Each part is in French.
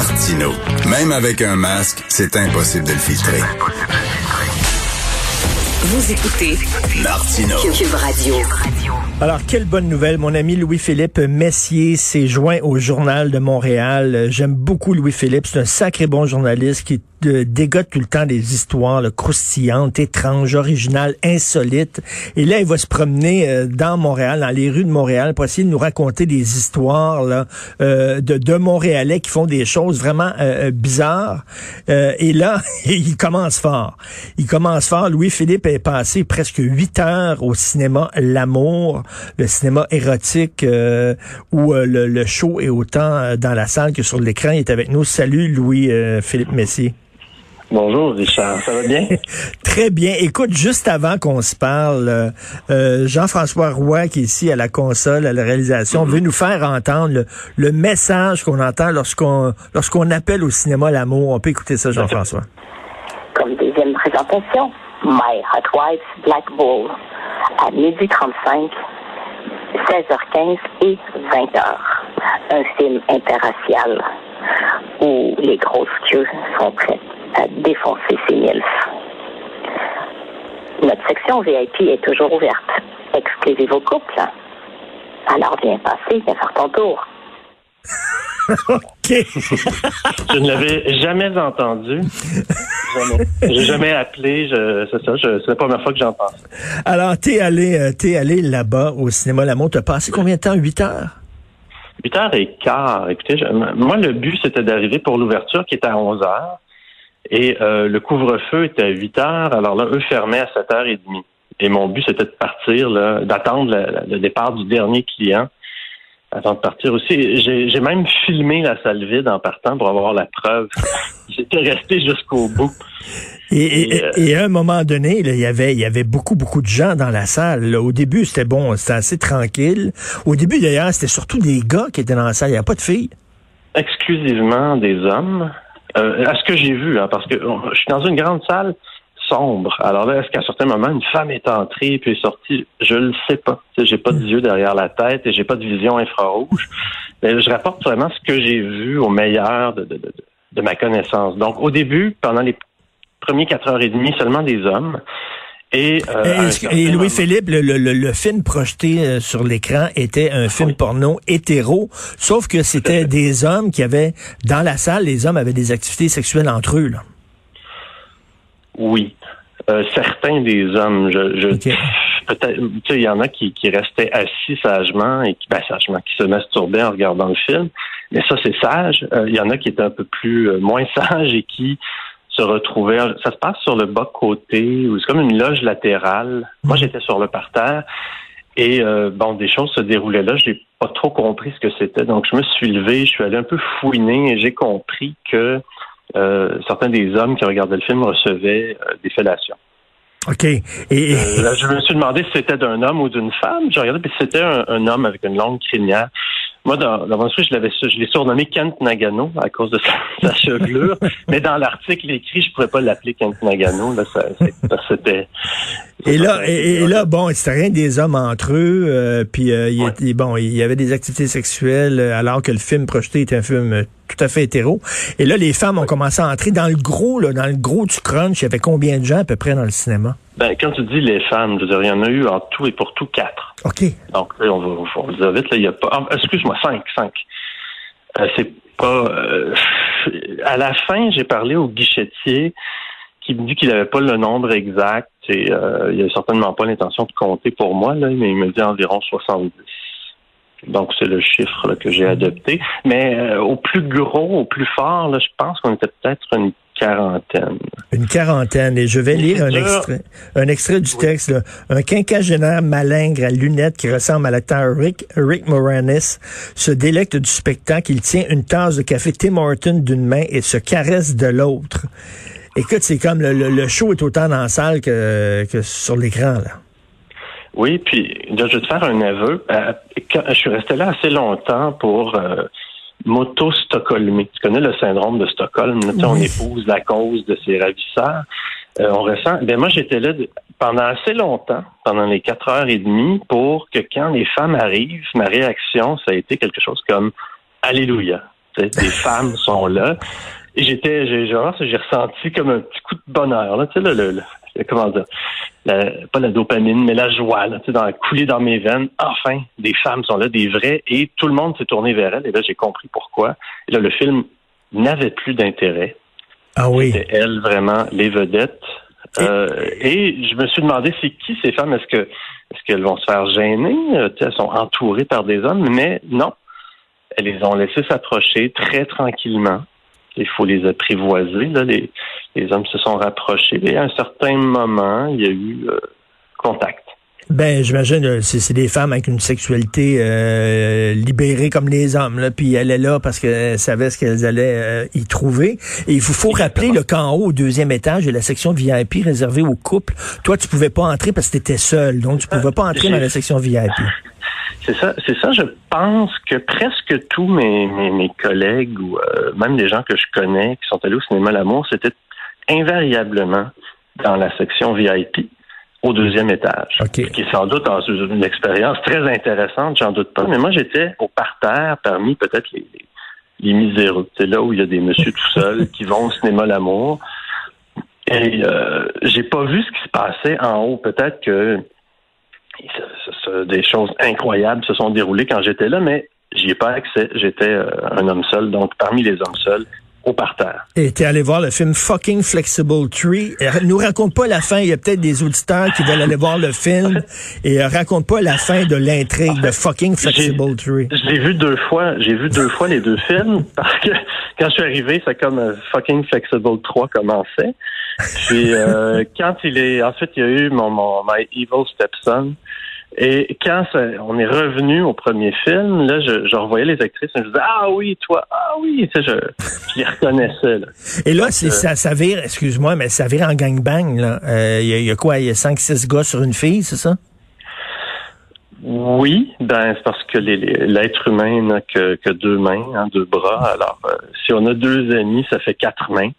Martino. Même avec un masque, c'est impossible de le filtrer. Vous écoutez Martino. Cube Radio. Alors, quelle bonne nouvelle. Mon ami Louis-Philippe Messier s'est joint au Journal de Montréal. J'aime beaucoup Louis-Philippe. C'est un sacré bon journaliste qui euh, dégote tout le temps des histoires là, croustillantes, étranges, originales, insolites. Et là, il va se promener euh, dans Montréal, dans les rues de Montréal, pour essayer de nous raconter des histoires là, euh, de, de Montréalais qui font des choses vraiment euh, bizarres. Euh, et là, il commence fort. Il commence fort. Louis-Philippe est passé presque huit heures au cinéma L'Amour, le cinéma érotique euh, où euh, le, le show est autant euh, dans la salle que sur l'écran. Il est avec nous. Salut Louis-Philippe Messier. Bonjour Richard, ça va bien? Très bien. Écoute, juste avant qu'on se parle, euh, euh, Jean-François Roy, qui est ici à la console, à la réalisation, veut nous faire entendre le, le message qu'on entend lorsqu'on lorsqu'on appelle au cinéma l'amour. On peut écouter ça, Jean-François. Comme deuxième présentation, My Hot Wives Black Bull à midi 35, 16h15 et 20h. Un film interracial où les grosses queues sont prêtes à défoncer ces milfs. Notre section VIP est toujours ouverte, exclusive aux couples. Alors viens passer, viens faire ton tour. OK. Je ne l'avais jamais entendu. Jamais. J'ai jamais appelé, c'est ça, c'est la première fois que j'entends ça. Alors, t'es allé, euh, t'es allé là-bas au cinéma l'amour. T'as passé combien de temps? Huit heures? 8 h et quart. Écoutez, je- moi, le but, c'était d'arriver pour l'ouverture qui était à 11 heures. Et euh, le couvre-feu était à 8 heures. Alors là, eux fermaient à 7h30. Et mon but, c'était de partir, là, d'attendre le, le départ du dernier client. Avant de partir aussi. J'ai j'ai même filmé la salle vide en partant pour avoir la preuve. J'étais resté jusqu'au bout. Et, et- Et, euh, et à un moment donné, là, il y avait, il y avait beaucoup, beaucoup de gens dans la salle. là. Au début, c'était bon, c'était assez tranquille. Au début, d'ailleurs, c'était surtout des gars qui étaient dans la salle. Il n'y a pas de filles. exclusivement des hommes. Euh, à ce que j'ai vu, hein, parce que euh, je suis dans une grande salle sombre. Alors là, est-ce qu'à un certain moment, une femme est entrée puis est sortie? Je le sais pas. J'ai pas d'yeux derrière la tête et j'ai pas de vision infrarouge. Mais je rapporte vraiment ce que j'ai vu au meilleur de, de, de, de ma connaissance. Donc, au début, pendant les premiers quatre heures et demie, seulement des hommes. Et, euh, Et, et Louis-Philippe, le, le- le- le film projeté euh, sur l'écran était un film Oui. porno hétéro, sauf que c'était des hommes qui avaient, dans la salle, les hommes avaient des activités sexuelles entre eux. Là. Oui. Euh, certains des hommes, je, je peut-être, tu sais, il y en a qui, qui restaient assis sagement et qui, ben, sagement, qui se masturbaient en regardant le film. Mais ça, c'est sage. Euh, il y en a qui étaient un peu plus euh, moins sages et qui se retrouvaient. Ça se passe sur le bas côté, ou c'est comme une loge latérale. Moi, j'étais sur le parterre. Et euh, bon, des choses se déroulaient là. Je n'ai pas trop compris ce que c'était. Donc, je me suis levé, je suis allé un peu fouiner et j'ai compris que euh, certains des hommes qui regardaient le film recevaient euh, des fellations. OK. Et, là, je me suis demandé si c'était d'un homme ou d'une femme. J'ai regardé, puis c'était un, un homme avec une longue crinière. Moi, dans, dans mon je l'avais, je l'ai surnommé Kent Nagano à cause de sa, sa chevelure. Mais dans l'article écrit, je pourrais pas l'appeler Kent Nagano. Là, ça, c'était. Et là, et, et là, bon, c'était rien des hommes entre eux, euh, puis euh, il, Ouais. était- bon, il y avait des activités sexuelles, euh, alors que le film projeté était un film euh, tout à fait hétéro. Et là, les femmes ont commencé à entrer dans le gros, là, dans le gros du crunch. Il y avait combien de gens à peu près dans le cinéma? Ben, quand tu dis les femmes, je veux dire, il y en a eu en tout et pour tout quatre. OK. Donc, là, on va, on va le dire vite, là, il y a pas. ah, excuse-moi, cinq, cinq. Euh, c'est pas. euh, à la fin, j'ai parlé au guichetier qui me dit qu'il n'avait pas le nombre exact et euh, il a certainement pas l'intention de compter pour moi, là, mais il me dit environ 70. Donc, c'est le chiffre là, que j'ai adopté. Mais euh, au plus gros, au plus fort, là, je pense qu'on était peut-être une quarantaine. Une quarantaine. Et je vais lire un extrait, un extrait du texte. là. Un quinquagénaire malingre à lunettes qui ressemble à l'acteur Rick, Rick Moranis se délecte du spectacle. Il tient une tasse de café Tim Horton d'une main et se caresse de l'autre. Écoute, c'est comme le, le- le show est autant dans la salle que, que sur l'écran. là. Oui, puis je vais te faire un aveu. Euh, je suis resté là assez longtemps pour euh, m'auto-stockholmer. Tu connais le syndrome de Stockholm. On épouse la cause de ses ravisseurs. Euh, on ressent. Ben moi, j'étais là pendant assez longtemps, pendant les quatre heures et demie, pour que quand les femmes arrivent, ma réaction, ça a été quelque chose comme Alléluia. Tu sais, les femmes sont là. Et j'étais, j'ai, j'ai ressenti comme un petit coup de bonheur, là, tu sais, là, le- le- comment dire, la- pas la dopamine, mais la joie, là, tu sais, dans, couler dans mes veines. Enfin, des femmes sont là, des vraies, et tout le monde s'est tourné vers elles, et là, j'ai compris pourquoi. Et là, le film n'avait plus d'intérêt. Ah oui. C'était elles, vraiment, les vedettes. Euh, et je me suis demandé, c'est qui ces femmes? Est-ce que est-ce qu'elles vont se faire gêner? Euh, tu sais, Elles sont entourées par des hommes, mais non. Elles les ont laissées s'approcher très tranquillement. Il faut les apprivoiser. Là. Les, les hommes se sont rapprochés. Et à un certain moment, il y a eu euh, contact. Ben, j'imagine, euh, c'est des femmes avec une sexualité euh, libérée comme les hommes, là, puis elle est là parce qu'elle savait ce qu'elles allaient euh, y trouver. Et il faut, faut rappeler le qu'en haut, au deuxième étage, il y a la section VIP réservée aux couples. Toi, tu pouvais pas entrer parce que tu étais seul, donc tu pouvais pas entrer dans la section VIP. C'est ça, c'est ça. Je pense que presque tous mes, mes, mes collègues ou euh, même les gens que je connais qui sont allés au cinéma L'amour, c'était invariablement dans la section VIP au deuxième étage. Ce Qui est sans doute une expérience très intéressante, j'en doute pas. Mais moi, j'étais au parterre parmi peut-être les, les, miséreux. C'est là où il y a des messieurs tout seuls qui vont au cinéma L'amour. Et euh, j'ai pas vu ce qui se passait en haut. Peut-être que des choses incroyables se sont déroulées quand j'étais là, mais j'y ai pas accès. J'étais euh, un homme seul, donc parmi les hommes seuls, au parterre. Et t'es allé voir le film Fucking Flexible Tree. Nous raconte pas la fin. Il y a peut-être des auditeurs qui veulent aller voir le film. Et euh, raconte pas la fin de l'intrigue de Fucking Flexible Tree. Je l'ai vu deux fois. J'ai vu deux fois les deux films parce que quand je suis arrivé, c'est comme euh, fucking Flexible 3 commençait. Puis euh, quand il est, ensuite il y a eu mon, mon My Evil Stepson. Et quand ça- on est revenu au premier film, là, je, je revoyais les actrices et je disais ah oui toi ah oui, tu sais, je, je les reconnaissais. Là. Et là, c'est euh, ça, ça vire, excuse-moi, mais ça vire en gangbang. là. Euh, Il y, a- il y a quoi? Il y a 5-6 gars sur une fille, c'est ça? Oui, ben c'est parce que les- les- l'être humain n'a que, que deux mains, hein, deux bras. Alors, euh, si on a deux amis, ça fait quatre mains.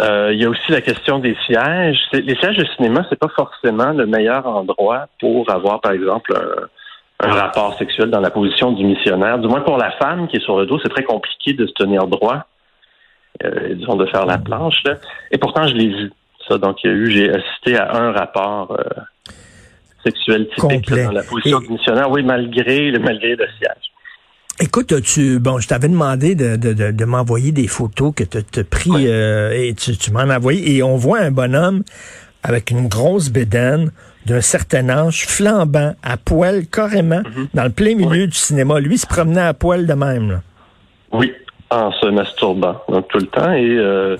Euh, Il y a aussi la question des sièges. Les sièges de cinéma, c'est pas forcément le meilleur endroit pour avoir, par exemple, un, un rapport sexuel dans la position du missionnaire. Du moins pour la femme qui est sur le dos, c'est très compliqué de se tenir droit, euh, disons de faire la planche. Là. Et pourtant, je l'ai vu. Ça, donc il y a eu, j'ai assisté à un rapport euh, sexuel typique là, dans la position Et- du missionnaire. Oui, malgré le malgré le siège. Écoute, tu bon, je t'avais demandé de, de, de, de m'envoyer des photos que tu as pris Oui. euh, et tu, tu m'en as envoyé et on voit un bonhomme avec une grosse bédaine d'un certain âge, flambant, à poil carrément, dans le plein milieu Oui. du cinéma. Lui se promenait à poil de même. Là. Oui, en se masturbant donc tout le temps et euh,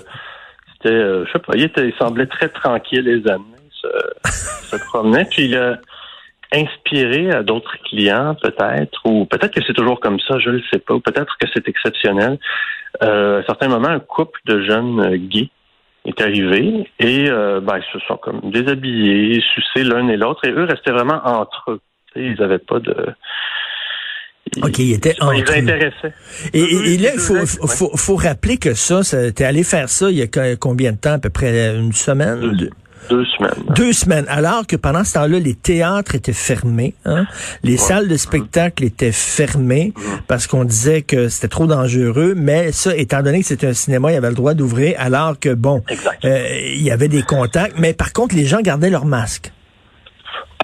c'était, euh, je sais pas, il, était, il semblait très tranquille les années, se, se promenait puis il a inspiré à d'autres clients peut-être ou peut-être que c'est toujours comme ça, je le sais pas, ou peut-être que c'est exceptionnel. Euh, à un certain moment, un couple de jeunes euh, gays est arrivé et euh, ben, ils se sont comme déshabillés, sucés l'un et l'autre et eux restaient vraiment entre eux. Ils n'avaient pas de OK, il était intéressaient. Et, et- et là, il faut, faut, faut, rappeler que ça, ça t'es allé faire ça il y a combien de temps? À peu près une semaine? Deux, Deux- semaines. Deux semaines. Alors que pendant ce temps-là, les théâtres étaient fermés, hein? les salles de spectacle étaient fermées parce qu'on disait que c'était trop dangereux. Mais ça, étant donné que c'était un cinéma, il y avait le droit d'ouvrir. Alors que bon, euh, il y avait des contacts. Mais par contre, les gens gardaient leur masque.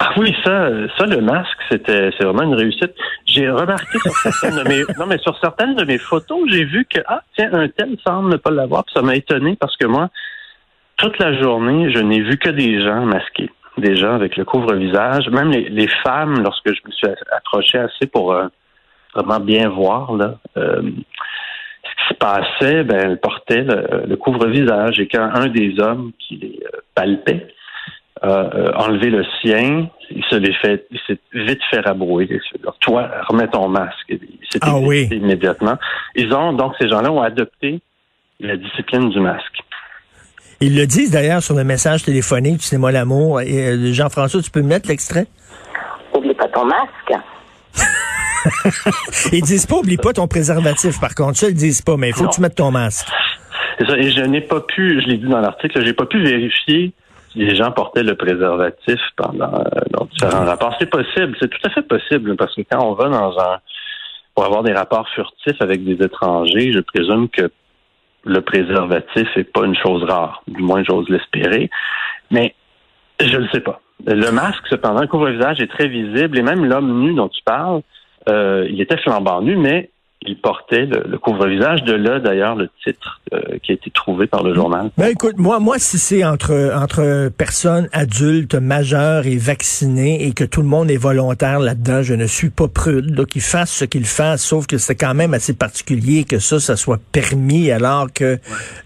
Ah oui, ça, ça le masque, c'était, c'est vraiment une réussite. J'ai remarqué sur certaines de mes, non mais sur certaines de mes photos, j'ai vu que ah tiens un tel semble ne pas l'avoir, puis ça m'a étonné parce que moi, toute la journée, je n'ai vu que des gens masqués, des gens avec le couvre-visage, même les, les femmes, lorsque je me suis approché assez pour euh, vraiment bien voir là. euh, ce qui se passait, ben, elle portait le, couvre-visage et quand un des hommes qui les euh, palpait a enlevé le sien, il se l'est fait, il s'est vite fait rabrouer. Toi, remets ton masque. S'est ah, oui. immédiatement. Ils ont, donc, ces gens-là ont adopté la discipline du masque. Ils le disent d'ailleurs sur le message téléphonique du cinéma L'amour. Et Jean-François, tu peux me mettre l'extrait? Oublie pas ton masque. ils disent pas, oublie pas ton préservatif, par contre. Ça, ils disent pas, mais il faut que tu mettes ton masque. Et je n'ai pas pu, je l'ai dit dans l'article, j'ai pas pu vérifier si les gens portaient le préservatif pendant euh, différents rapports. C'est possible, c'est tout à fait possible, parce que quand on va dans un pour avoir des rapports furtifs avec des étrangers, je présume que le préservatif n'est pas une chose rare, du moins j'ose l'espérer. Mais je ne sais pas. Le masque, cependant, le couvre-visage est très visible et même l'homme nu dont tu parles, euh, il était flambant nu, mais il portait le, couvre-visage. De là, d'ailleurs, le titre euh, qui a été trouvé par le journal. Ben écoute, moi, moi, si c'est entre entre personnes adultes, majeures et vaccinées, et que tout le monde est volontaire là-dedans, je ne suis pas prude. Donc, qu'ils fassent ce qu'ils fassent, sauf que c'est quand même assez particulier que ça, ça soit permis, alors que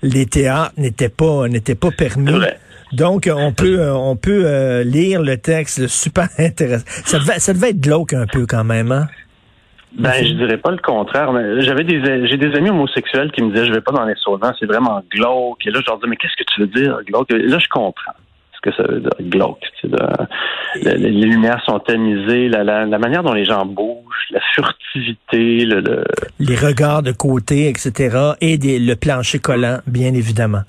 les théâtres n'étaient pas n'étaient pas permis. Donc, on peut, on peut euh, lire le texte, super intéressant. Ça devait, ça devait être glauque un peu quand même, hein? Ben, je dirais pas le contraire. Mais j'avais des, j'ai des amis homosexuels qui me disaient, je vais pas dans les sauvants, c'est vraiment glauque. Et là, je leur dis, mais qu'est-ce que tu veux dire, glauque? Et là, je comprends ce que ça veut dire, glauque. les lumières sont tamisées, la, la, la, manière dont les gens bougent, la furtivité, le, les regards de côté, etc. Et des, le plancher collant, bien évidemment.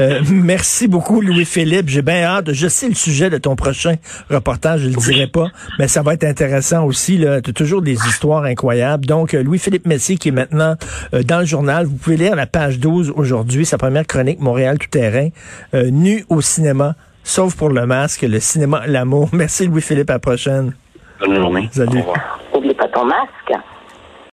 Euh, merci beaucoup, Louis-Philippe. J'ai bien hâte. Je sais le sujet de ton prochain reportage, je le dirai pas, mais ça va être intéressant aussi. Tu as toujours des histoires incroyables. Donc, euh, Louis-Philippe Messier, qui est maintenant euh, dans le journal, vous pouvez lire la page 12 aujourd'hui, sa première chronique Montréal tout-terrain, nu au cinéma, sauf pour le masque, le cinéma, l'amour. Merci, Louis-Philippe. À la prochaine. Bonne journée. Salut. Au pas ton masque.